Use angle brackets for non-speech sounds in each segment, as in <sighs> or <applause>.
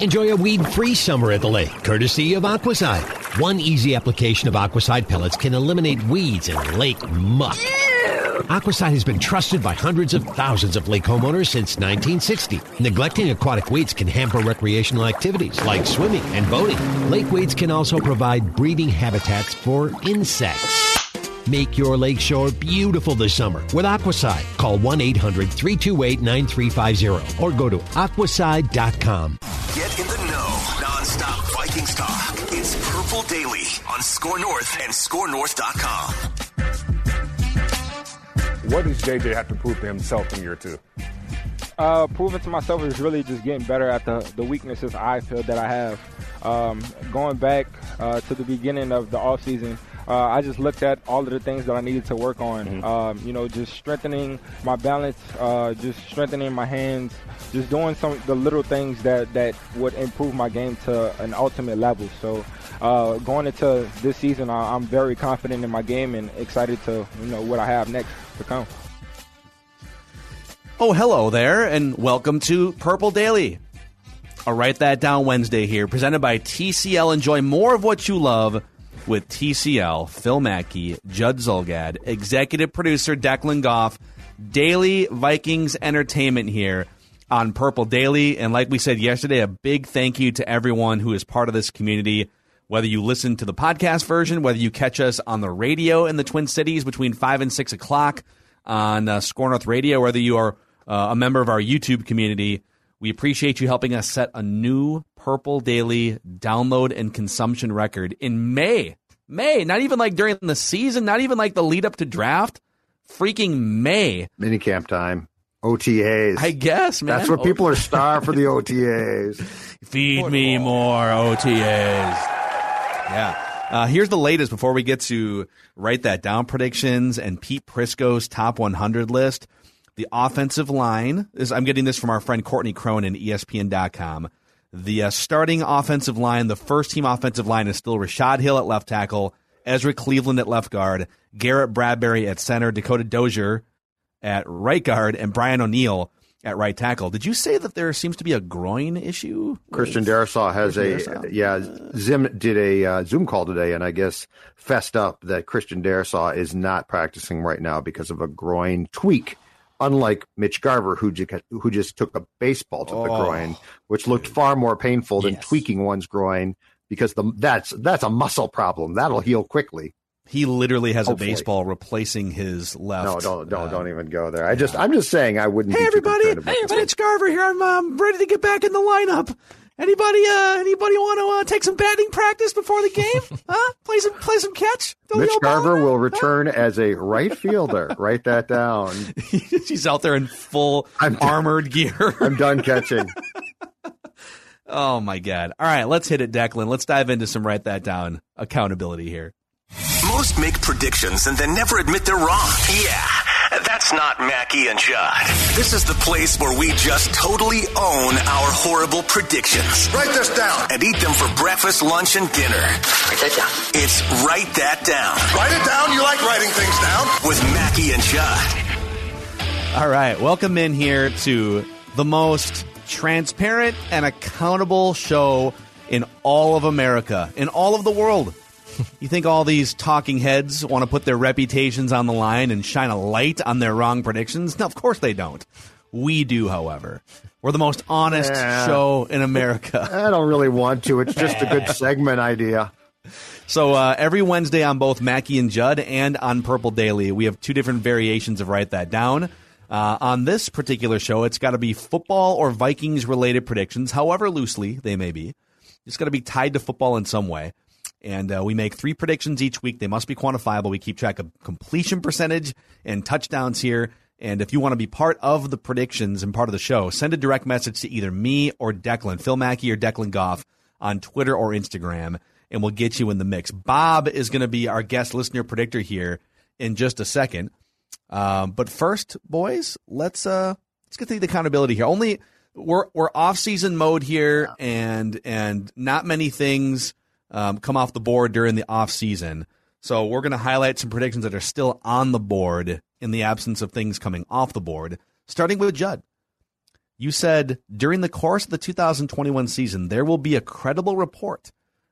Enjoy a weed-free summer at the lake, courtesy of Aquacide. One easy application of Aquacide pellets can eliminate weeds and lake muck. Aquacide has been trusted by hundreds of thousands of lake homeowners since 1960. Neglecting aquatic weeds can hamper recreational activities like swimming and boating. Lake weeds can also provide breeding habitats for insects. Make your lakeshore beautiful this summer with Aquacide. Call 1 800 328 9350 or go to aquacide.com. It's Daily on SKOR North and SKORNorth.com. What does JJ have to prove to himself in year two? Uh, proving to myself is really just getting better at the, the weaknesses I feel that I have. Um, going back uh, to the beginning of the offseason, uh, I just looked at all of the things that I needed to work on. Mm-hmm. Um, you know, just strengthening my balance, uh, just strengthening my hands, just doing some the little things that that would improve my game to an ultimate level. So, uh, going into this season, I, I'm very confident in my game and excited to you know what I have next to come. Oh, hello there, and welcome to Purple Daily. I'll write that down Wednesday here, presented by TCL. Enjoy more of what you love with TCL. Phil Mackey, Judd Zulgad, executive producer Declan Goff, daily Vikings entertainment here on Purple Daily. And like we said yesterday, a big thank you to everyone who is part of this community. Whether you listen to the podcast version, whether you catch us on the radio in the Twin Cities between 5 and 6 o'clock on uh, SKOR North Radio, whether you are uh, a member of our YouTube community, we appreciate you helping us set a new Purple Daily download and consumption record in May. May, not even like during the season, not even like the lead up to draft. Freaking May. Minicamp time. OTAs. I guess, man. That's what people are starved for the <laughs> OTAs. Feed me more OTAs. Yeah. Uh, here's the latest before we get to write that down predictions and Pete Prisco's top 100 list. The offensive line is, I'm getting this from our friend Courtney Cronin, ESPN.com. The uh, starting offensive line, the first team offensive line is still Rashod Hill at left tackle, Ezra Cleveland at left guard, Garrett Bradbury at center, Dakota Dozier at right guard, and Brian O'Neill at right tackle. Did you say that there seems to be a groin issue? Christian Darrisaw has Christian a Darrisaw? yeah. Zim did a uh, Zoom call today, and I guess fessed up that Christian Darrisaw is not practicing right now because of a groin tweak. Unlike Mitch Garver, who ju- who just took a baseball to the Oh. groin, which looked far more painful than Yes. tweaking one's groin, because the that's that's a muscle problem that'll heal quickly. He literally has Hopefully. a baseball replacing his left. No, don't don't uh, don't even go there. I just I'm just saying I wouldn't. Hey be too everybody! concerned about Hey, this. Mitch Garver here. I'm um, ready to get back in the lineup. Anybody? Uh, anybody want to uh, take some batting practice before the game? <laughs> huh? Play some play some catch. Throw the Mitch Garver will return as a right fielder. <laughs> Write that down. <laughs> He's out there in full I'm- armored gear. I'm done catching. oh my god! All right, let's hit it, Declan. Let's dive into some write that down accountability here. Most make predictions and then never admit they're wrong. Yeah, that's not Mackey and Judd. This is the place where we just totally own our horrible predictions. Write this down. And eat them for breakfast, lunch, and dinner. Write that down. It's Write That Down Write it down. You like writing things down. with Mackey and Judd. All right, welcome in here to the most transparent and accountable show in all of America, in all of the world. You think all these talking heads want to put their reputations on the line and shine a light on their wrong predictions? No, of course they don't. We do, however. We're the most honest Yeah. show in America. <laughs> I don't really want to. It's just a good segment idea. So uh, every Wednesday on both Mackey and Judd and on Purple Daily, we have two different variations of Write That Down. Uh, on this particular show, it's got to be football or Vikings related predictions, however loosely they may be. It's got to be tied to football in some way. And uh, we make three predictions each week. They must be quantifiable. We keep track of completion percentage and touchdowns here. And if you want to be part of the predictions and part of the show, send a direct message to either me or Declan, Phil Mackey or Declan Goff on Twitter or Instagram, and we'll get you in the mix. Bob is going to be our guest listener predictor here in just a second. Um, but first, boys, let's uh, let's get to the accountability here. Only we're we're off season mode here, and and not many things um, come off the board during the off season. So we're going to highlight some predictions that are still on the board in the absence of things coming off the board. Starting with Judd, you said during the course of the 2021 season there will be a credible report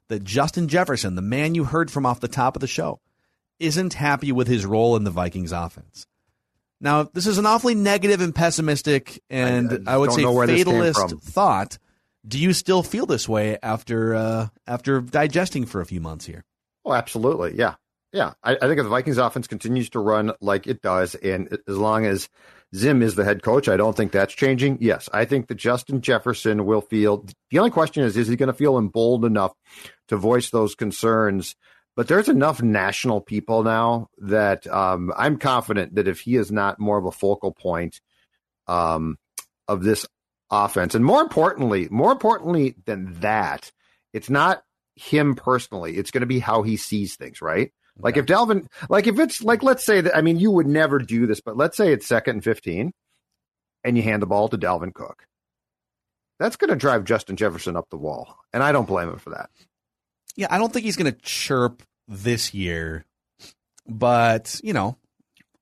that Justin Jefferson, the man you heard from off the top of the show, isn't happy with his role in the Vikings offense. Now, this is an awfully negative and pessimistic, and I- I I, would say know where this came fatalist thought. Do you still feel this way after uh, after digesting for a few months here? Oh, absolutely. Yeah. Yeah. I, I think if the Vikings offense continues to run like it does, and as long as Zim is the head coach, I don't think that's changing. Yes. I think that Justin Jefferson will feel the only question is, is he going to feel emboldened enough to voice those concerns? But there's enough national people now that um, I'm confident that if he is not more of a focal point um, of this offense, and more importantly, more importantly than that, it's not him personally. It's going to be how he sees things, right? Like if Dalvin, like if it's like, let's say that, I mean, you would never do this, but let's say it's second and 15 and you hand the ball to Dalvin Cook. That's going to drive Justin Jefferson up the wall. And I don't blame him for that. Yeah, I don't think he's going to chirp this year, but you know,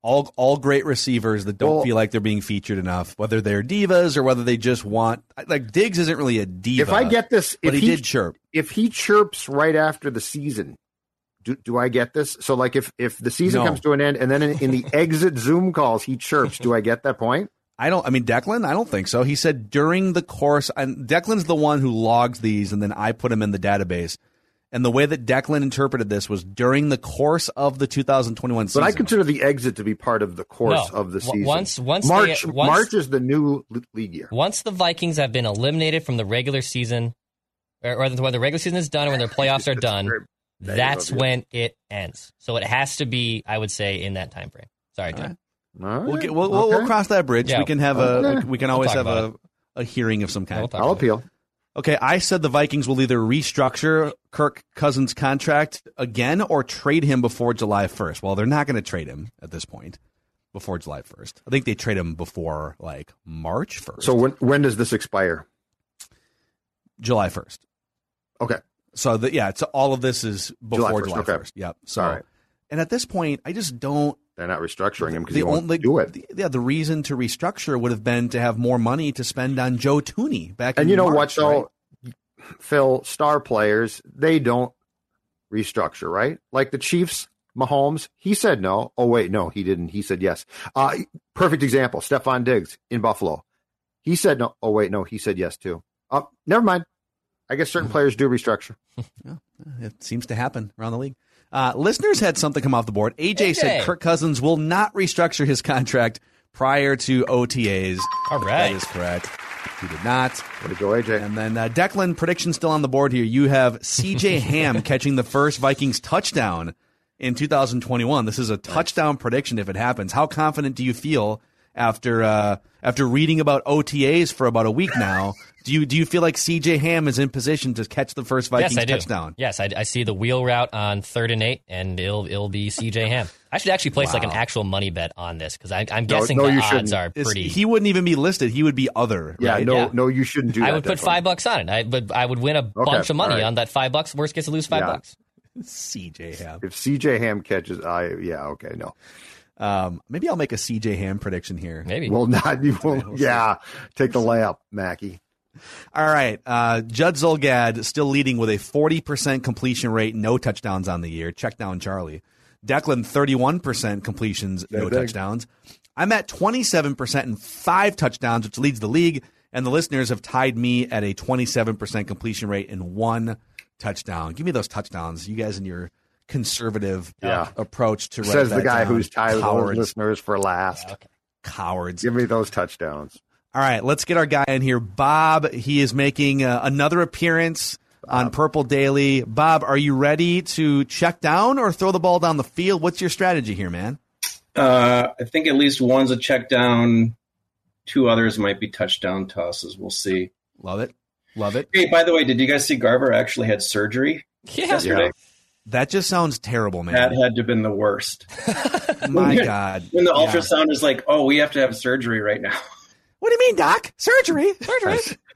all all great receivers that don't Well- feel like they're being featured enough, whether they're divas or whether they just want like Diggs isn't really a diva. If I get this, but if he, did chirp. If he chirps right after the season, do, do I get this? So like if, if the season No. comes to an end and then in, in the <laughs> exit Zoom calls, he chirps, do I get that point? I don't. I mean, Declan. I don't think so. He said during the course, and Declan's the one who logs these, and then I put him in the database. And the way that Declan interpreted this was during the course of the 2021 season. But I consider the exit to be part of the course No. of the season. once- once they- March, once- March is the new league year. Once the Vikings have been eliminated from the regular season, or, or when the regular season is done, and when their playoffs are <laughs> done, That is that's of you. when it ends. So it has to be, I would say, in that time frame. Sorry, John. All right. We'll, get, we'll, we'll, we'll cross that bridge. Yeah. We can have Okay. a. We can We'll always have a, about a hearing of some kind. We'll I'll appeal. it. Okay, I said the Vikings will either restructure Kirk Cousins' contract again or trade him before July 1st. Well, they're not going to trade him at this point before July 1st. I think they trade him before like March 1st. So when when does this expire? July 1st. Okay. So the, yeah, it's all of this is before July 1st. July 1st, okay. Yep. So All right. and at this point, I just don't They're not restructuring him because he won't only do it. the- yeah, the reason to restructure would have been to have more money to spend on Joe Tooney back in and you know what? March, So, right? Phil, star players they don't restructure, right? Like the Chiefs, Mahomes, he said no. Oh wait, no, he didn't. He said yes. Uh, perfect example: Stefon Diggs in Buffalo. He said no. Oh wait, no, he said yes too. Oh, never mind. I guess certain <laughs> players do restructure. <laughs> It seems to happen around the league. Uh, listeners had something come off the board. AJ, said AJ. Kirk Cousins will not restructure his contract prior to OTAs. All That correct. He did not. Way to go, AJ. And then uh, Declan prediction still on the board here. You have CJ <laughs> Ham catching the first Vikings touchdown in 2021. This is a touchdown prediction if it happens. How confident do you feel after uh, after reading about OTAs for about a week now? Do you do you feel like CJ Ham is in position to catch the first Vikings yes, I do. touchdown? Yes, I, I see the wheel route on third and eight, and it'll it'll be CJ Ham. I should actually place like an actual money bet on this because I'm guessing no, the you odds shouldn't. are Is- pretty. he wouldn't even be listed. He would be other. Yeah, right? no, Yeah. no, you shouldn't do that. I would put Declan. five bucks on it. I would I would win a bunch of money all right. on that five bucks. Worst case, I lose five Yeah. bucks. <laughs> CJ Ham. If CJ Ham catches, I yeah, okay, no. Um, maybe I'll make a CJ Ham prediction here. Maybe. Well, not you. Will, <laughs> yeah, take the layup, Mackey. All right. Uh, Judd Zulgad still leading with a 40% completion rate, no touchdowns on the year. Check down Charlie. Declan, 31% completions, no touchdowns. I'm at 27% and five touchdowns, which leads the league. And the listeners have tied me at a 27% completion rate and one touchdown. Give me those touchdowns, you guys, and your conservative Yeah. approach to Says the guy down. who's tied with listeners for last. Cowards. Give me those touchdowns. All right, let's get our guy in here. Bob, he is making uh, another appearance on Purple Daily. Bob, are you ready to check down or throw the ball down the field? What's your strategy here, man? Uh, I think at least one's a check down. Two others might be touchdown tosses. We'll see. Love it. Love it. Hey, by the way, did you guys see Garver actually had surgery yesterday? That just sounds terrible, man. That had to have been the worst. <laughs> <laughs> My God. When the Yeah. ultrasound is like, oh, we have to have surgery right now. What do you mean, Doc? Surgery? Surgery? <laughs>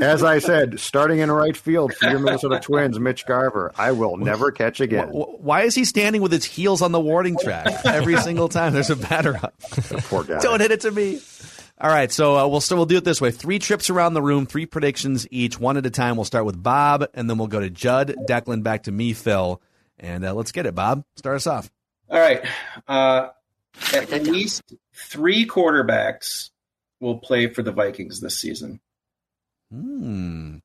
As I said, starting in right field for your Minnesota <laughs> Twins, Mitch Garver, I will never catch again. Why is he standing with his heels on the warning track every <laughs> single time there's a batter up? Poor guy. Don't hit it to me. All right, so uh, we'll still we'll do it this way: three trips around the room, three predictions each, one at a time. We'll start with Bob, and then we'll go to Judd, Declan, back to me, Phil, and uh, let's get it. Bob, start us off. All right. Uh, at least three quarterbacks will play for the Vikings this season. Hmm.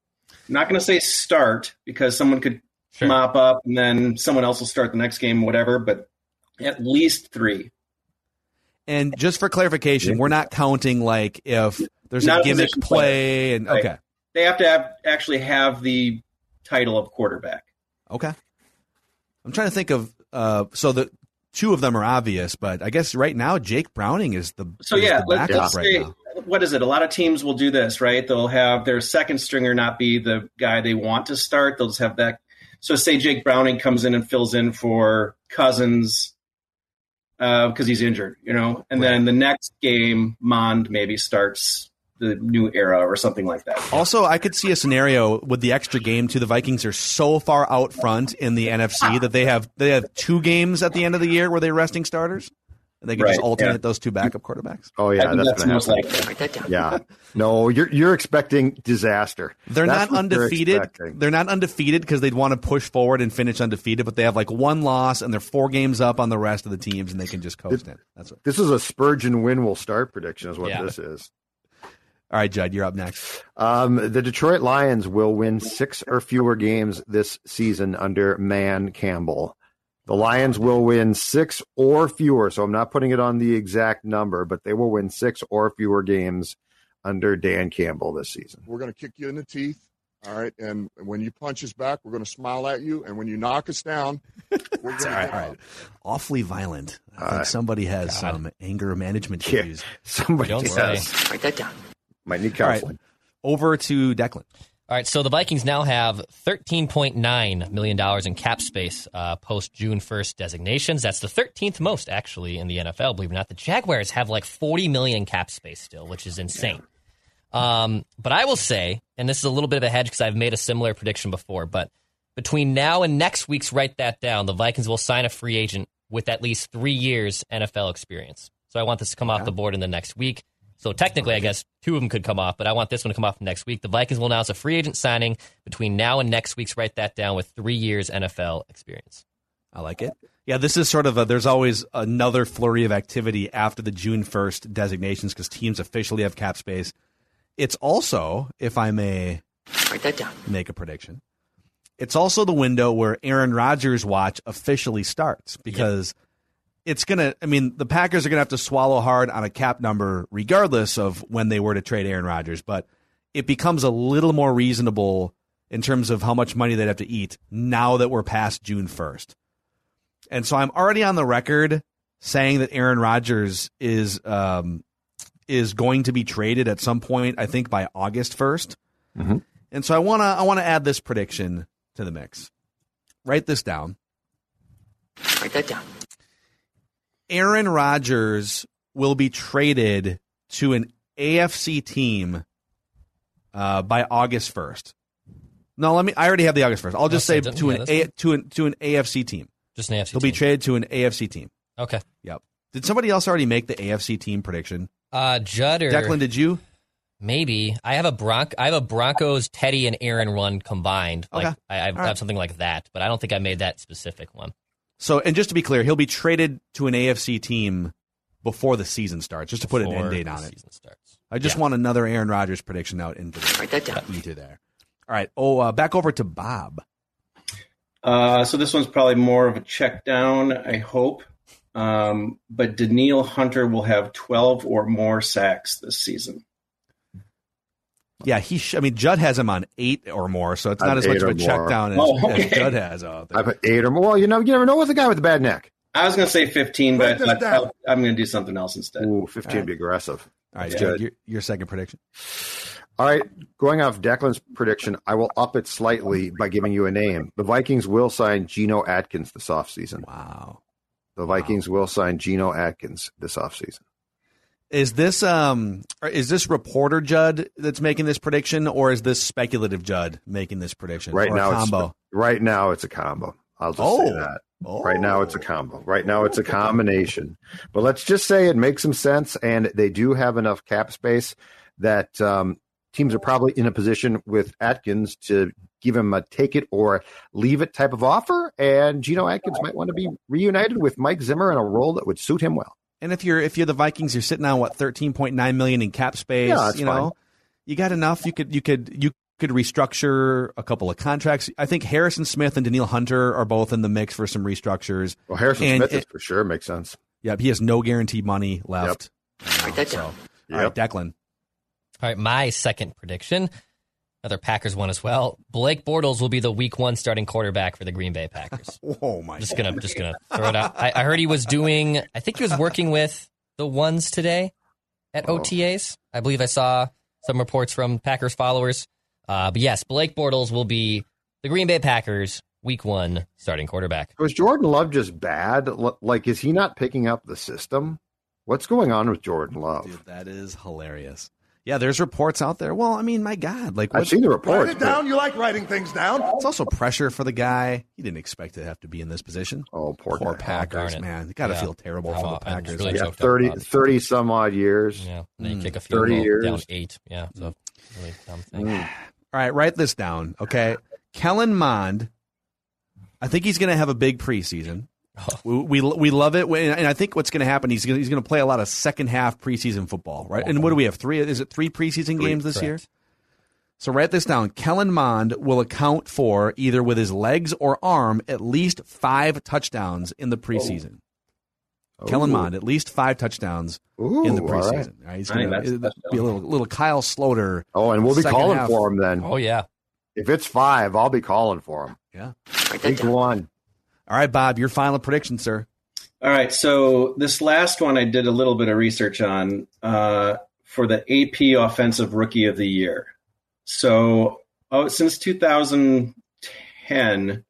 not going to say start because someone could mop up and then someone else will start the next game, whatever, but at least three. And just for clarification, we're not counting like if there's Not a a gimmick position play, player. and Right. okay, They have to have actually have the title of quarterback. okay. I'm trying to think of uh, so the two of them are obvious, but I guess right now Jake Browning is the So is yeah, the let's, backup let's right say now. What is it? A lot of teams will do this, right? They'll have their second stringer not be the guy they want to start. They'll just have that. So say Jake Browning comes in and fills in for Cousins uh, because he's injured, you know, and then the next game Mond maybe starts the new era or something like that. Also, I could see a scenario with the extra game too. The Vikings are so far out front in the NFC ah. that they have they have two games at the end of the year where they're resting starters, they can just alternate yeah. those two backup quarterbacks. Oh I yeah, think that's, that's gonna most happen. likely. Yeah, <laughs> no, you're you're expecting disaster. They're That's not what they're undefeated. They're not undefeated because they'd want to push forward and finish undefeated, but they have like one loss and they're four games up on the rest of the teams, and they can just coast in. That's what. This is a Spurgeon win will start prediction, is what Yeah. this is. All right, Judd, you're up next. Um, the Detroit Lions will win six or fewer games this season under Dan Campbell. The Lions will win six or fewer, so I'm not putting it on the exact number, but they will win six or fewer games under Dan Campbell this season. We're going to kick you in the teeth. All right. And when you punch us back, we're going to smile at you. And when you knock us down, we're going to All right, all right. Awfully violent. I think uh, somebody has some anger management Yeah, issues. somebody Don't does. say. Write that down. Might need All right, counseling. over to Declan. All right, so the Vikings now have $13.9 million in cap space uh, post June 1st designations. That's the 13th most, actually, in the NFL, believe it or not. The Jaguars have like 40 million cap space still, which is insane. Um, but I will say, and this is a little bit of a hedge because I've made a similar prediction before, but between now and next week's Write That Down, the Vikings will sign a free agent with at least three years NFL experience. So I want this to come off the board in the next week. So technically, I guess two of them could come off, but I want this one to come off next week. The Vikings will announce a free agent signing between now and next week's Write That Down with three years NFL experience. I like it. Yeah, this is sort of a, there's always another flurry of activity after the June 1st designations because teams officially have cap space. It's also, if I may write that down, make a prediction, it's also the window where Aaron Rodgers' watch officially starts because it's going to, I mean, the Packers are going to have to swallow hard on a cap number regardless of when they were to trade Aaron Rodgers, but it becomes a little more reasonable in terms of how much money they'd have to eat now that we're past June 1st. And so I'm already on the record saying that Aaron Rodgers is um, is going to be traded at some point. I think by August 1st. And so I wanna I wanna add this prediction to the mix. Write this down. Write that down. Aaron Rodgers will be traded to an AFC team uh, by August 1st. No, let me. I already have the August 1st. I'll just say to yeah, an a, to an to an AFC team. Just an AFC He'll be traded to an AFC team. Okay. Yep. Did somebody else already make the AFC team prediction? Uh, Judd or Declan, did you? Maybe I have a Bronc. I have a Broncos Teddy and Aaron run combined. Like Okay. I, I have, right. something like that, but I don't think I made that specific one. So, and just to be clear, he'll be traded to an AFC team before the season starts, just to put an end date on it. starts. I just Yeah. want another Aaron Rodgers prediction out into the, Write that down. into there. All right. Oh, uh, back over to Bob. Uh, so this one's probably more of a check down, I hope. Um, but Danielle Hunter will have 12 or more sacks this season. Yeah, he. Sh- I mean, Judd has him on eight or more, so it's I not have as much of a or check down as, Oh, as okay. Judd has out there. I've had eight or more. Well, you know, you never know with a guy with a bad neck. I was going to say 15, but, but. I'll- I'm going to do something else instead. Ooh, 15 would be aggressive. All right, Judd, your, your second prediction. All right, going off Declan's prediction, I will up it slightly by giving you a name. The Vikings will sign Geno Atkins this offseason. Wow. The Vikings will sign Geno Atkins this offseason. Is this um is this reporter Judd that's making this prediction, or is this speculative Judd making this prediction? Right now, combo. It's, right now it's a combo. I'll just Oh. say that. Right now it's a combo. Right now it's a combination. But let's just say it makes some sense, and they do have enough cap space that um, teams are probably in a position with Atkins to give him a take it or leave it type of offer. And Geno Atkins might want to be reunited with Mike Zimmer in a role that would suit him well. And if you're if you're the Vikings, you're sitting on what thirteen point nine million in cap space. Yeah, that's you know, fine. you got enough. You could you could you could restructure a couple of contracts. I think Harrison Smith and Danielle Hunter are both in the mix for some restructures. Well, Harrison And Smith is for sure makes sense. Yep, he has no guaranteed money left. Write that down. All right, Declan. All right, my second prediction, another Packers one as well. Blake Bortles will be the Week One starting quarterback for the Green Bay Packers. <laughs> Oh my! just gonna just gonna throw it out. I, I heard he was doing. I think he was working with the ones today at OTAs. I believe I saw some reports from Packers followers. Uh, but yes, Blake Bortles will be the Green Bay Packers Week One starting quarterback. Was Jordan Love just bad? Like, is he not picking up the system? What's going on with Jordan Love? Dude, that is hilarious. Yeah, there's reports out there. Well, I mean, my God, like I've seen the Write it down. You like writing things down. It's also pressure for the guy. He didn't expect to have to be in this position. Oh, poor, Poor. Packers, darn it. man. You got to Yeah. feel terrible for the Packers. really Yeah, choked 30, 30 some odd years. Yeah, and then Mm. kick a field 30 goal years. down eight. Yeah, so really dumb thing. All right, write this down, okay? Kellen Mond, I think he's going to have a big preseason. We, we we love it, and I think what's going to happen, he's going he's going to play a lot of second half preseason football, right? And what do we have? Three? Is it three preseason games this year? So write this down. Kellen Mond will account for either with his legs or arm at least five touchdowns in the preseason. Oh. Kellen Ooh. Mond, at least five touchdowns Ooh, in the all right. preseason. All right, he's I mean, going to be a little little Kyle Sloter. Oh, and we'll be calling half. for him then. Oh yeah, If it's five, I'll be calling for him. Yeah. Write that one. All right, Bob, your final prediction, sir. All right, so this last one I did a little bit of research on uh, for the AP Offensive Rookie of the Year. So, oh, since 2010,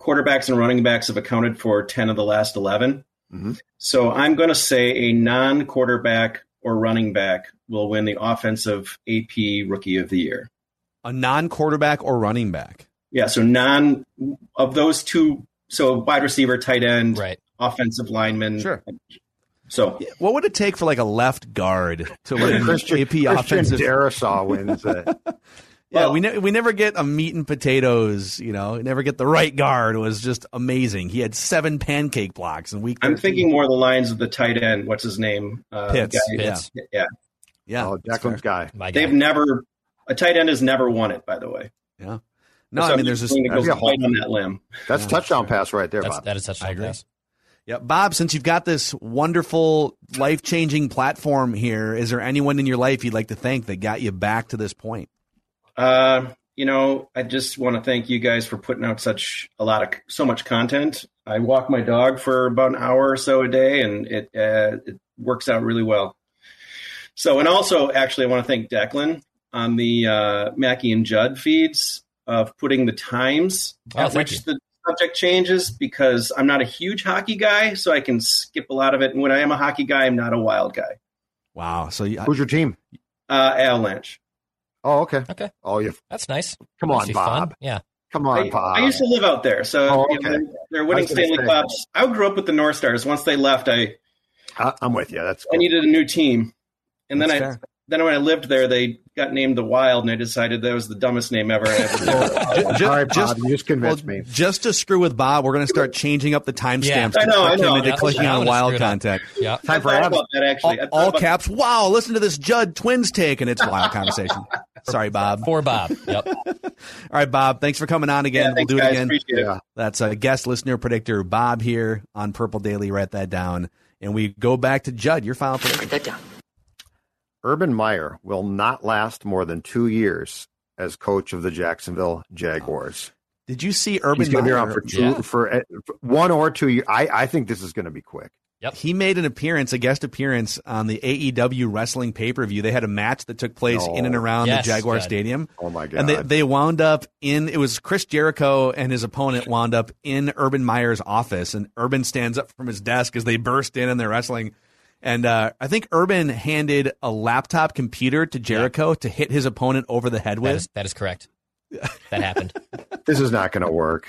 quarterbacks and running backs have accounted for 10 of the last 11. Mhm. So, I'm going to say a non quarterback or running back will win the Offensive AP Rookie of the Year. A non-quarterback or running back. Yeah, so non of those two, so wide receiver, tight end, right. offensive lineman. Sure. So, What would it take for like a left guard to win <laughs> Christian, AP Christian offensive? Darrisaw wins it. <laughs> yeah, Well- we ne- we never get a meat and potatoes. You know, never get the right guard. It was just amazing. He had seven pancake blocks in week. I'm thinking more the lines of the tight end. What's his name? Uh, Pitts. guy- Pitts. Yeah. yeah, oh. Declan's guy. My guy. They've never, a tight end has never won it, by the way. yeah. No, So I mean there's this. going to that'd be a whole- right on that limb. That's Yeah, touchdown pass right there, That's, Bob. that is such I a agree. pass. Yeah, Bob. Since you've got this wonderful, life changing platform here, is there anyone in your life you'd like to thank that got you back to this point? Uh, you know, I just want to thank you guys for putting out such a lot of so much content. I walk my dog for about an hour or so a day, and it uh, it works out really well. So, and also, actually, I want to thank Declan on the uh, Mackey and Judd feeds of putting the times Oh, at which you. the subject changes because I'm not a huge hockey guy, so I can skip a lot of it. And when I am a hockey guy, I'm not a wild guy. Wow. So you, Who's your team? Uh, Avalanche. Oh, okay. Okay, Oh, you. that's nice. Come on, Actually fun. Bob. Yeah. Come on, I, Bob. I used to live out there, so Oh, you know, they're, they're winning I Stanley say. Cups. I grew up with the North Stars. Once they left, I I, I'm with you. That's I needed a new team, and then I fair. Then when I lived there, they got named the Wild, and I decided that was the dumbest name ever. I ever All right, Bob, you just convinced well, me. Just to screw with Bob, we're going to start changing up the timestamps Yeah, I know, I know. into Yeah, clicking I'm on wild screw it up. content. Yeah. I thought about that actually. All, all about- caps. Wow, listen to this Judd Twins take, and it's wild conversation. Sorry, Bob. For Bob. Yep. All right, Bob. Thanks for coming on again. Yeah, we'll thanks, do it guys. again. Appreciate it. That's a guest listener predictor Bob here on Purple Daily. Write that down, and we go back to Judd. Your final prediction. Write that down. Urban Meyer will not last more than two years as coach of the Jacksonville Jaguars. Did you see Urban He's going to be Meyer? around for two, Yeah. for, uh, one or two years. I, I think this is going to be quick. Yep. He made an appearance, a guest appearance on the AEW wrestling pay per view. They had a match that took place No. in and around Yes, the Jaguar Judd. Stadium. Oh my god! And they, they wound up in it was Chris Jericho and his opponent wound up in Urban Meyer's office and Urban stands up from his desk as they burst in and they're wrestling. And uh, I think Urban handed a laptop computer to Jericho to hit his opponent over the head with. is, that is correct. That happened. <laughs> this is not going to work.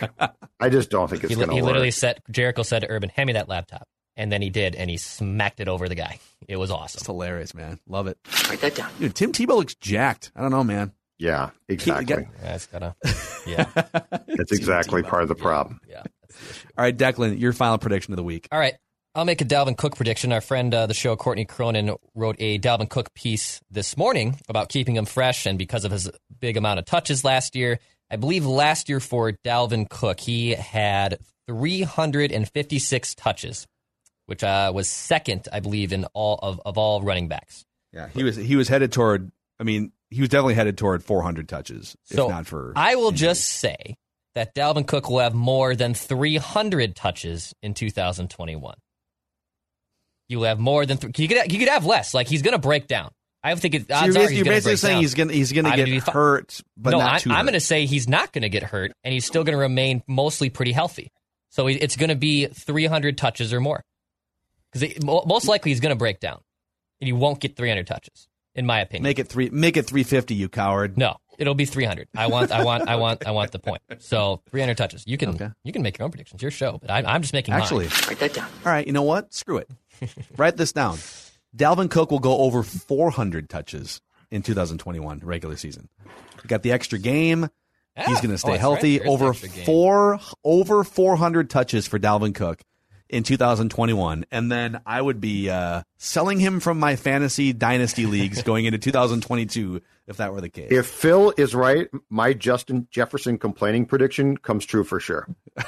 I just don't think it's going to work. he work. literally said, Jericho said to Urban, hand me that laptop. And then he did, and he smacked it over the guy. It was awesome. It's hilarious, man. Love it. Write that down. Dude, Tim Tebow looks jacked. I don't know, man. yeah, exactly. That's gotta, yeah. <laughs> That's exactly part of the problem. yeah. All right, Declan, your final prediction of the week. All right. I'll make a Dalvin Cook prediction. Our friend, uh, the show, Courtney Cronin, wrote a Dalvin Cook piece this morning about keeping him fresh and because of his big amount of touches last year. I believe last year for Dalvin Cook, he had 356 touches, which uh, was second, I believe, in all of, of all running backs. Yeah, he was he was headed toward. I mean, he was definitely headed toward 400 touches, So if not for. I will just say that Dalvin Cook will have more than 300 touches in 2021. You have more than three. you could you could have less. Like he's going to break down. I think it, So odds you're, are he's you're basically break saying down. he's gonna he's gonna get gonna hurt, but no, not I, too. I'm going to say he's not going to get hurt, and he's still going to remain mostly pretty healthy. So it's going to be 300 touches or more, because most likely he's going to break down, and he won't get 300 touches, in my opinion. make it three. Make it 350, you coward. No, it'll be 300. I want, I want, I want, I want the point. So 300 touches. You can, Okay. you can make your own predictions. Your show, but I, I'm just making Actually, mine. Write that down. all right. You know what? Screw it. <laughs> Write this down. Dalvin Cook will go over 400 touches in 2021 regular season. You got the extra game. Ah, He's going to oh, stay that's healthy. right. Over four, over 400 touches for Dalvin Cook in 2021, and then I would be uh, selling him from my fantasy dynasty leagues <laughs> going into 2022 if that were the case. If Phil is right, my Justin Jefferson complaining prediction comes true for sure. <laughs>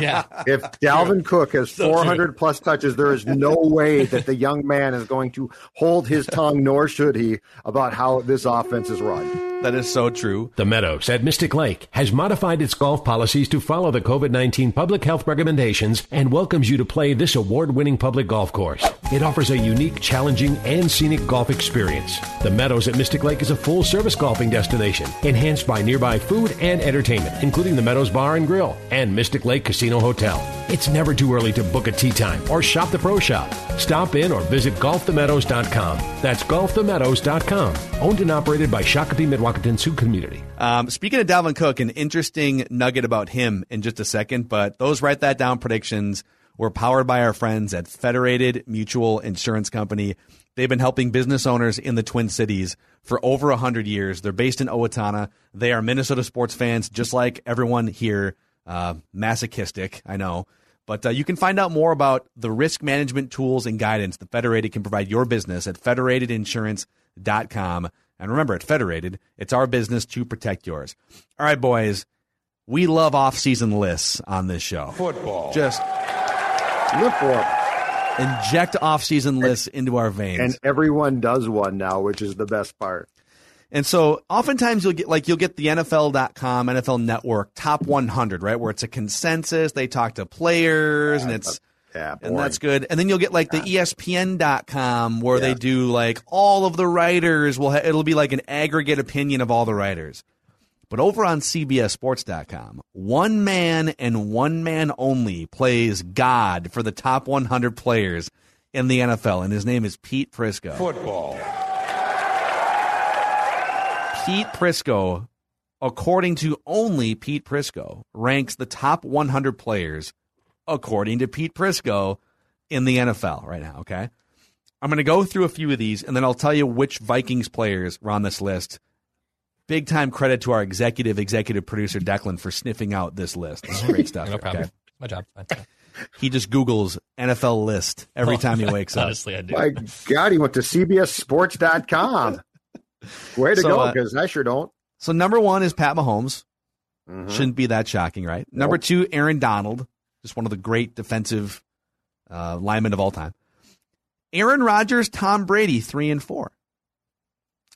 Yeah. If Dalvin Cook has 400 plus touches, there is no way that the young man is going to hold his tongue, nor should he, about how this offense is run. that is so true. The Meadows at Mystic Lake has modified its golf policies to follow the COVID 19 public health recommendations and welcomes you to play this award winning public golf course. It offers a unique, challenging, and scenic golf experience. The Meadows at Mystic Lake is a full service golfing destination, enhanced by nearby food and entertainment, including the Meadows Bar and Grill and Mystic Lake Casino Hotel. It's never too early to book a tee time or shop the pro shop. Stop in or visit golfthemeadows.com. That's golfthemeadows.com. Owned and operated by Shakopee Mdewakanton Sioux Community. Um, speaking of Dalvin Cook, an interesting nugget about him in just a second, but those write that down predictions were powered by our friends at Federated Mutual Insurance Company. They've been helping business owners in the Twin Cities for over 100 years. They're based in Owatonna. They are Minnesota sports fans, just like everyone here. Uh, masochistic, I know. But uh, you can find out more about the risk management tools and guidance that Federated can provide your business at federatedinsurance.com. And remember, at Federated, it's our business to protect yours. All right, boys, we love off-season lists on this show. Football. Just Look for it. Inject off-season lists into our veins. And everyone does one now, which is the best part. And so oftentimes you'll get like you'll get the NFL.com, NFL Network top 100, right? Where it's a consensus. They talk to players and it's Yeah, and that's good. And then you'll get like the ESPN.com where they do like all of the writers will ha- it'll be like an aggregate opinion of all the writers. But over on CBSSports.com, one man and one man only plays God for the top 100 players in the NFL, and his name is Pete Prisco. Football. Pete Prisco, according to only Pete Prisco, ranks the top 100 players, according to Pete Prisco, in the NFL right now. Okay. I'm going to go through a few of these, and then I'll tell you which Vikings players were on this list. Big time credit to our executive executive producer Declan for sniffing out this list. This is great <laughs> stuff. no here, problem. okay? My job. He just Googles NFL list every Oh, time he wakes up. Honestly, I do. My God, he went to CBSSports.com. Way to So, go, uh, because I sure don't. So number one is Pat Mahomes. Mhm. Shouldn't be that shocking, right? Number two, Aaron Donald, just one of the great defensive uh, linemen of all time. Aaron Rodgers, Tom Brady, three and four.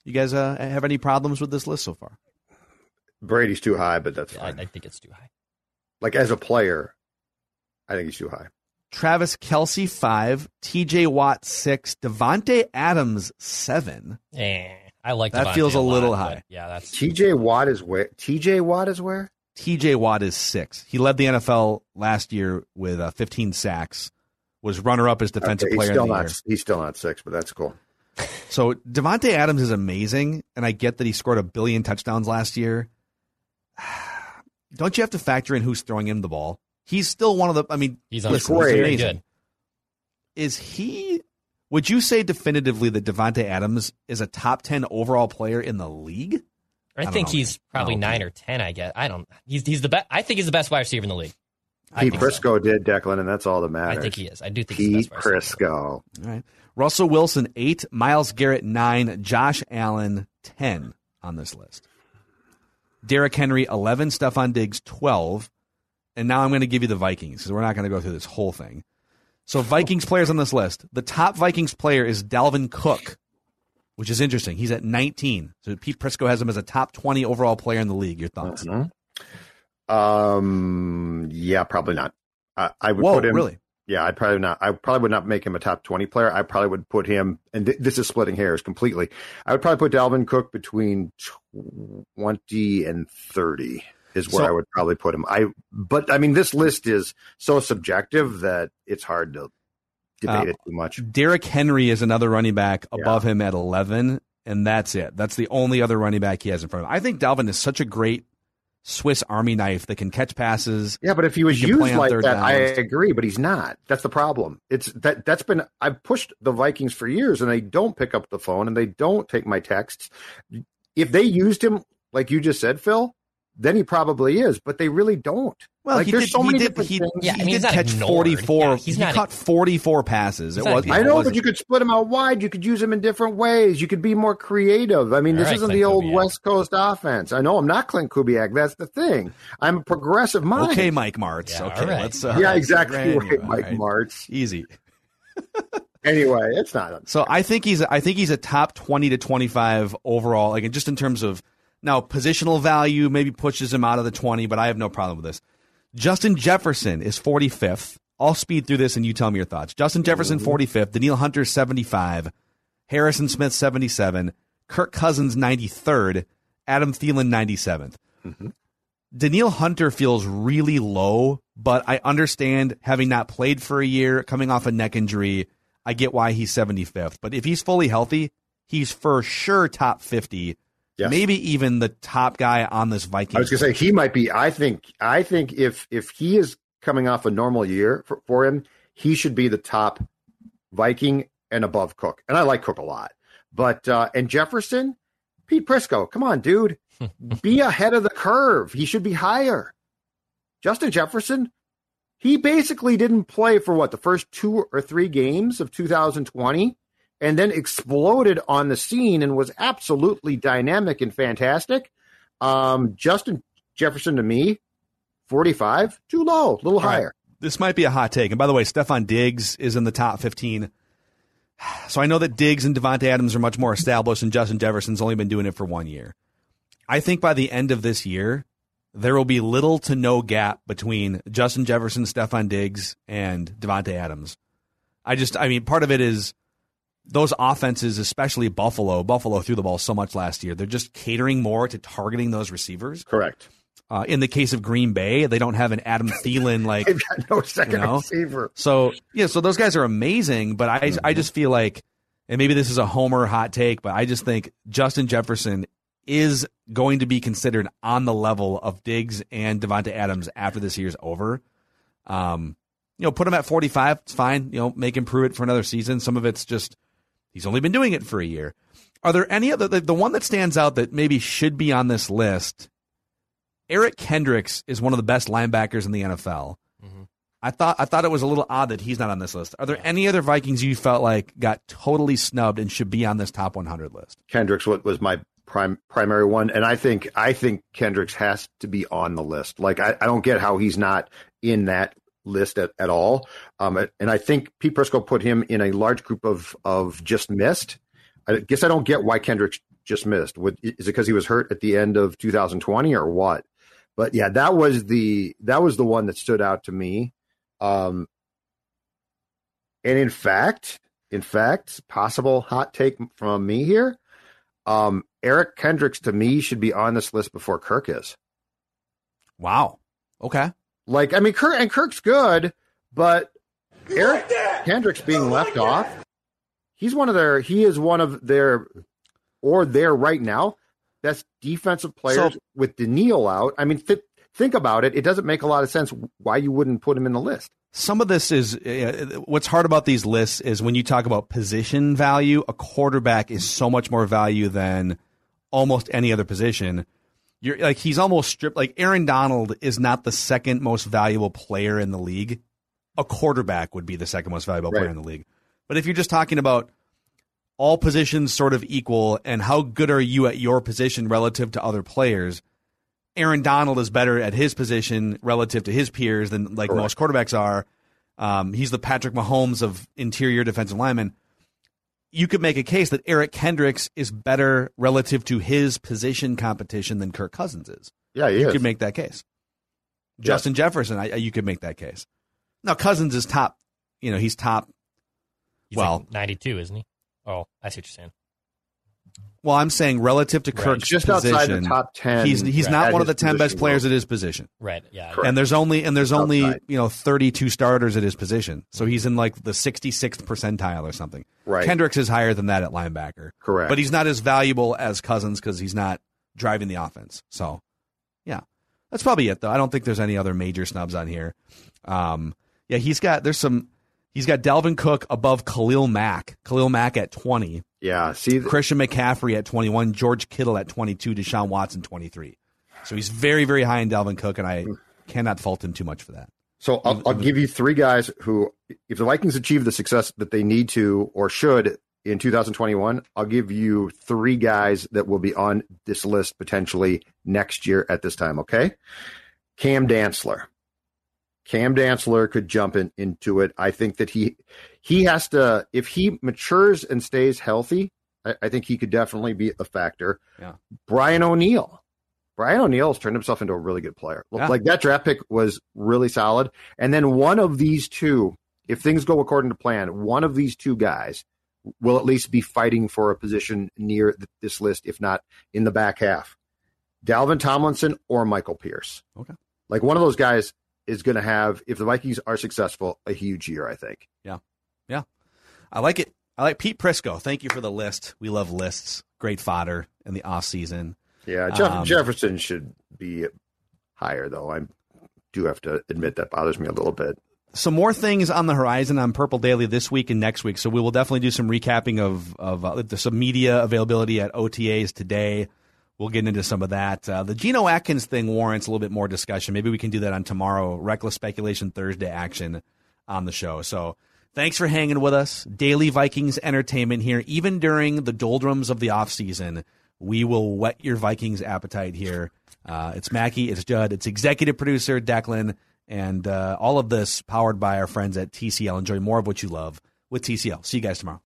You guys uh, have any problems with this list so far? Brady's too high, but that's I, fine. I think it's too high. Like as a player, I think he's too high. Travis Kelce, five. TJ Watt, six. Davante Adams, seven. Eh, I like That Davante feels a lot, little but high. Yeah, that's TJ Watt is where? TJ Watt is where? TJ Watt is six. He led the NFL last year with uh, 15 sacks. Was runner up as defensive Okay, he's player still of the not. year. He's still not six, but that's cool. So Davante Adams is amazing, and I get that he scored a billion touchdowns last year. <sighs> Don't you have to factor in who's throwing him the ball? He's still one of the. I mean, he's on very amazing. good. Is he? Would you say definitively that Davante Adams is a top ten overall player in the league? I, don't think know. he's probably Oh, okay. nine or ten. I guess I don't. He's he's the best. I think he's the best wide receiver in the league. I Pete think so. Prisco did Declan, and that's all that matters. I think he is. I do think he's Pete best wide. Prisco. All right. Russell Wilson eight, Myles Garrett nine, Josh Allen ten on this list. Derrick Henry eleven, Stefon Diggs twelve, and now I'm going to give you the Vikings because we're not going to go through this whole thing. So Vikings players on this list. The top Vikings player is Dalvin Cook, which is interesting. He's at 19. So Pete Prisco has him as a top 20 overall player in the league. Your thoughts? Mm-hmm. Um. Yeah, probably not. I, I would Whoa, put him. really? Yeah, I'd probably not. I probably would not make him a top twenty player. I probably would put him, and th- this is splitting hairs completely. I would probably put Dalvin Cook between twenty and thirty is where So- I would probably put him. I, but I mean, this list is so subjective that it's hard to debate Uh, it too much. Derrick Henry is another running back above him at 11, and that's it. That's the only other running back he has in front of him. I think Dalvin is such a great Swiss Army knife that can catch passes. Yeah, but if he was used like that, I agree. But he's not. That's the problem. It's that that's been I've pushed the Vikings for years, and they don't pick up the phone and they don't take my texts. If they used him like you just said, Phil, then he probably is. But they really don't. Well, like he there's did, so he many did, different he, things. Yeah, I he mean, he's did catch ignored. 44. Yeah, he's he not- caught 44 passes. It was. I know, it but you could split him out wide. You could use him in different ways. You could be more creative. I mean, All this right, isn't Klint the old Kubiak. West Coast offense. I know I'm not Klint Kubiak. That's the thing. I'm a progressive mind. Okay, Mike Martz. Yeah, okay, all right. let's. Uh, yeah, exactly right, you. Mike right. Martz. Easy. <laughs> Anyway, it's not. So I think he's I think he's a top twenty to twenty five overall. Like just in terms of now positional value, maybe pushes him out of the twenty, but I have no problem with this. Justin Jefferson is forty fifth. I'll speed through this and you tell me your thoughts. Justin Jefferson mm-hmm. forty fifth, Danielle Hunter seventy five, Harrison Smith seventy seven, Kirk Cousins ninety third, Adam Thielen ninety seventh. Mm-hmm. Danielle Hunter feels really low, but I understand having not played for a year, coming off a neck injury. I get why he's 75th. But if he's fully healthy, he's for sure top 50, Yes. maybe even the top guy on this Vikings. I was going to say he might be. I think. I think if if he is coming off a normal year for, for him, he should be the top Viking and above Cook. And I like Cook a lot. But uh and Jefferson, Pete Prisco, come on, dude, <laughs> be ahead of the curve. He should be higher. Justin Jefferson, he basically didn't play for what the first two or three games of 2020 and then exploded on the scene and was absolutely dynamic and fantastic. Um, Justin Jefferson to me, 45, too low, a little All right. higher. This might be a hot take. And by the way, Stefon Diggs is in the top 15. So I know that Diggs and Davante Adams are much more established, and Justin Jefferson's only been doing it for one year. I think by the end of this year, there will be little to no gap between Justin Jefferson, Stefon Diggs, and Davante Adams. I just, I mean, part of it is those offenses, especially Buffalo. Buffalo threw the ball so much last year. They're just catering more to targeting those receivers. Correct. Uh, in the case of Green Bay, they don't have an Adam <laughs> Thielen like They've got no second you know? receiver. So yeah, so those guys are amazing, but I I just feel like, and maybe this is a homer hot take, but I just think Justin Jefferson is going to be considered on the level of Diggs and Davante Adams after this year's over. Um, you know, put him at forty five, it's fine. You know, make him prove it for another season. Some of it's just He's only been doing it for a year. Are there any other the, the one that stands out that maybe should be on this list? Eric Kendricks is one of the best linebackers in the NFL. Mm-hmm. I thought I thought it was a little odd that he's not on this list. Are there any other Vikings you felt like got totally snubbed and should be on this top 100 list? Kendricks wa- was my prime primary one, and I think I think Kendricks has to be on the list. Like I, I don't get how he's not in that list at, at all. Um, and I think Pete Prisco put him in a large group of of just missed. I guess I don't get why Kendrick just missed. Would, is it because he was hurt at the end of 2020 or what? But yeah, that was the that was the one that stood out to me. Um, and in fact, in fact, possible hot take from me here. Um, Eric Kendricks to me should be on this list before Kirk is. Wow. Okay. Like, I mean, Kirk and Kirk's good, but Eric Kendricks being left off, he's one of their, he is one of their, or there right now, best defensive players So- with Danielle out. I mean, th- think about it. It doesn't make a lot of sense why you wouldn't put him in the list. Some of this is uh, what's hard about these lists is when you talk about position value, a quarterback is so much more value than almost any other position. You're like he's almost stripped. Like Aaron Donald is not the second most valuable player in the league. A quarterback would be the second most valuable player in the league. But if you're just talking about all positions sort of equal and how good are you at your position relative to other players, Aaron Donald is better at his position relative to his peers than like most quarterbacks are. Um, he's the Patrick Mahomes of interior defensive linemen. You could make a case that Eric Kendricks is better relative to his position competition than Kirk Cousins is. Yeah, he you is. could make that case. Justin Jefferson, I, I- you could make that case. Now Cousins is top. You know, he's top. He's well, like 92, isn't he? Oh, I see what you're saying. Well, I'm saying relative to Right. Kirk's Just outside the position, top 10 He's he's at not one of the ten best players group. at his position. Right. Yeah. And there's only and there's Just only you know 32 starters at his position, so he's in like the 66th percentile or something. Right. Kendricks is higher than that at linebacker. Correct. But he's not as valuable as Cousins because he's not driving the offense. So, yeah, that's probably it though. I don't think there's any other major snubs on here. Um, yeah, he's got there's some. He's got Dalvin Cook above Khalil Mack. Khalil Mack at 20. Yeah, see, Christian McCaffrey at 21, George Kittle at 22, Deshaun Watson 23. So he's very, very high in Dalvin Cook, and I cannot fault him too much for that. So I'll, I'll give you three guys who, if the Vikings achieve the success that they need to or should in 2021, I'll give you three guys that will be on this list potentially next year at this time. Okay, Cam Dantzler. Cam Dantzler could jump in, into it. I think that he he has to if he matures and stays healthy. I, I think he could definitely be a factor. Yeah. Brian O'Neill. Brian O'Neill has turned himself into a really good player. Yeah. Like that draft pick was really solid. And then one of these two, if things go according to plan, one of these two guys will at least be fighting for a position near th- this list, if not in the back half. Dalvin Tomlinson or Michael Pierce. Okay. Like one of those guys is going to have, if the Vikings are successful, a huge year, I think. Yeah. Yeah. I like it. I like Pete Prisco. Thank you for the list. We love lists. Great fodder in the off season. Yeah, Jeff- Um, Jefferson should be higher, though. I do have to admit that bothers me a little bit. some more things on the horizon on Purple Daily this week and next week. So we will definitely do some recapping of of uh, some media availability at OTAs today. We'll get into some of that. Uh, the Geno Atkins thing warrants a little bit more discussion. Maybe we can do that on tomorrow. Reckless speculation Thursday action on the show. So thanks for hanging with us. Daily Vikings entertainment here, even during the doldrums of the off season. We will whet your Vikings appetite here. Uh, it's Mackey, it's Judd, it's executive producer Declan, and uh, all of this powered by our friends at TCL. Enjoy more of what you love with TCL. See you guys tomorrow.